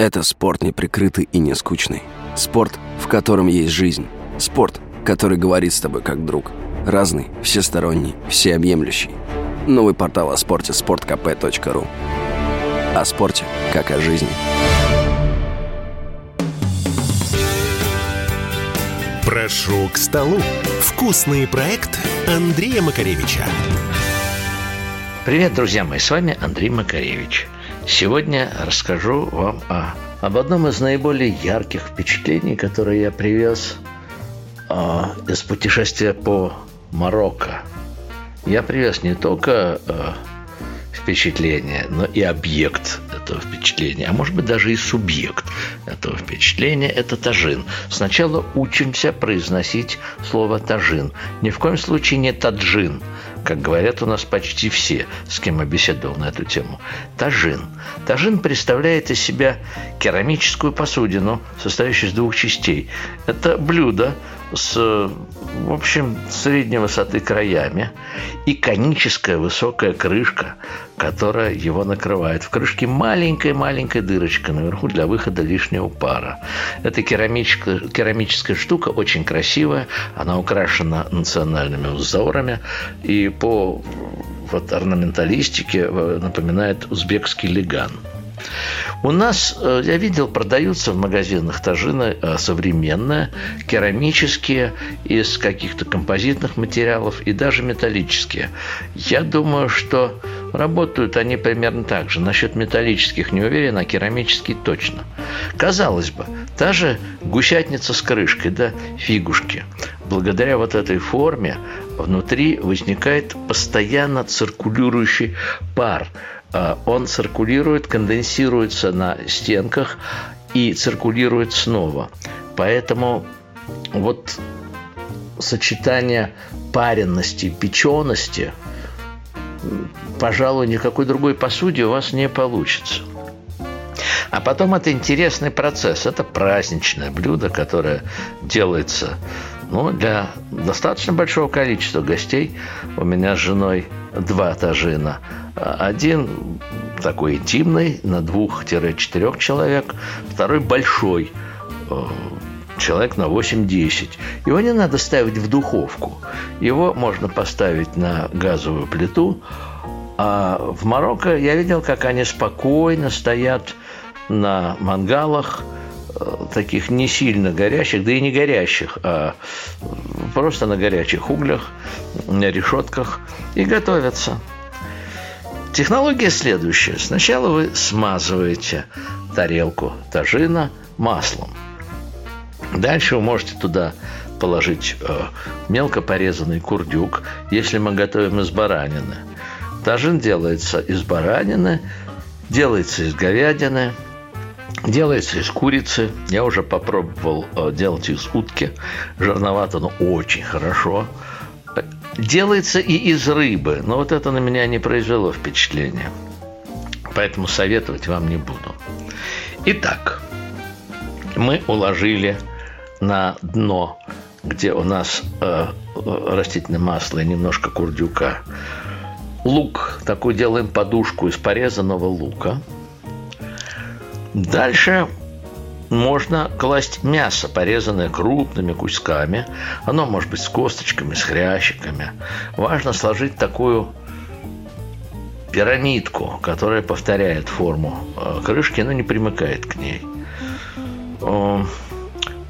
Это спорт неприкрытый и не скучный. Спорт, в котором есть жизнь. Спорт, который говорит с тобой как друг. Разный, всесторонний, всеобъемлющий. Новый портал о спорте – sportkp.ru О спорте, как о жизни. Прошу к столу. Вкусный проект Андрея Макаревича. Привет, друзья мои, с вами Андрей Макаревич. Сегодня расскажу вам о, об одном из наиболее ярких впечатлений, которые я привез а, из путешествия по Марокко. Я привез не только а, впечатление, но и объект этого впечатления, а может быть даже и субъект этого впечатления – это тажин. Сначала учимся произносить слово тажин. Ни в коем случае не таджин, как говорят у нас почти все, с кем я беседовал на эту тему. Тажин. Тажин представляет из себя керамическую посудину, состоящую из двух частей. Это блюдо с, в общем, средней высоты краями и коническая высокая крышка, которая его накрывает. В крышке маленькая-маленькая дырочка наверху для выхода лишнего пара. Эта керамическая, керамическая штука очень красивая, она украшена национальными узорами и по вот, орнаменталистике э, напоминает узбекский леган – у нас, э, я видел, продаются в магазинах тажины э, современные, керамические, из каких-то композитных материалов и даже металлические. Я думаю, что работают они примерно так же. Насчет металлических не уверен, а керамические точно. Казалось бы, та же гусятница с крышкой, да, фигушки. Благодаря вот этой форме внутри возникает постоянно циркулирующий пар – он циркулирует, конденсируется на стенках и циркулирует снова. Поэтому вот сочетание паренности, печености, пожалуй, никакой другой посуде у вас не получится. А потом это интересный процесс. Это праздничное блюдо, которое делается ну, для достаточно большого количества гостей. У меня с женой два тажина. Один такой интимный, на двух-четырех человек, второй большой, э, человек на 8-10. Его не надо ставить в духовку. Его можно поставить на газовую плиту. А в Марокко я видел, как они спокойно стоят на мангалах, таких не сильно горящих, да и не горящих, а просто на горячих углях, на решетках и готовятся. Технология следующая. Сначала вы смазываете тарелку тажина маслом. Дальше вы можете туда положить э, мелко порезанный курдюк, если мы готовим из баранины. Тажин делается из баранины, делается из говядины, делается из курицы. Я уже попробовал э, делать из утки. Жирновато, но очень хорошо делается и из рыбы, но вот это на меня не произвело впечатления. Поэтому советовать вам не буду. Итак, мы уложили на дно, где у нас э, растительное масло и немножко курдюка, лук. Такую делаем подушку из порезанного лука. Дальше можно класть мясо, порезанное крупными кусками. Оно может быть с косточками, с хрящиками. Важно сложить такую пирамидку, которая повторяет форму э, крышки, но не примыкает к ней.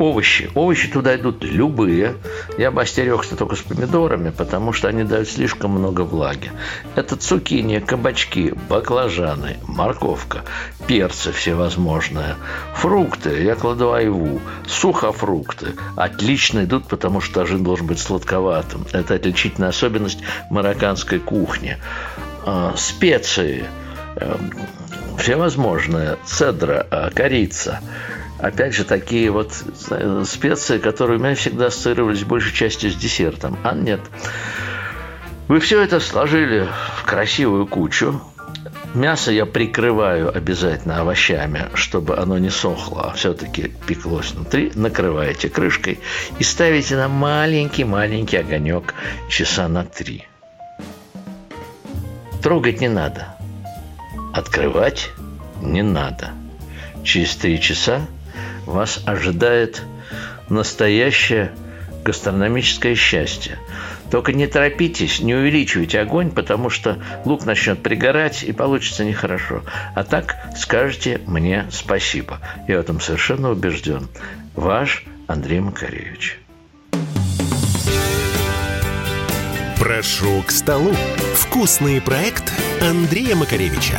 Овощи. Овощи туда идут любые. Я бы остерегся только с помидорами, потому что они дают слишком много влаги. Это цукини, кабачки, баклажаны, морковка, перцы всевозможные, фрукты. Я кладу айву, сухофрукты. Отлично идут, потому что тажин должен быть сладковатым. Это отличительная особенность марокканской кухни. А, специи эм, всевозможные, цедра, а, корица – опять же, такие вот э, специи, которые у меня всегда ассоциировались большей частью с десертом. А нет. Вы все это сложили в красивую кучу. Мясо я прикрываю обязательно овощами, чтобы оно не сохло, а все-таки пеклось внутри. Накрываете крышкой и ставите на маленький-маленький огонек часа на три. Трогать не надо. Открывать не надо. через три часа вас ожидает настоящее гастрономическое счастье. Только не торопитесь, не увеличивайте огонь, потому что лук начнет пригорать и получится нехорошо. А так скажете мне спасибо. Я в этом совершенно убежден. Ваш Андрей Макаревич. Прошу к столу. Вкусный проект Андрея Макаревича.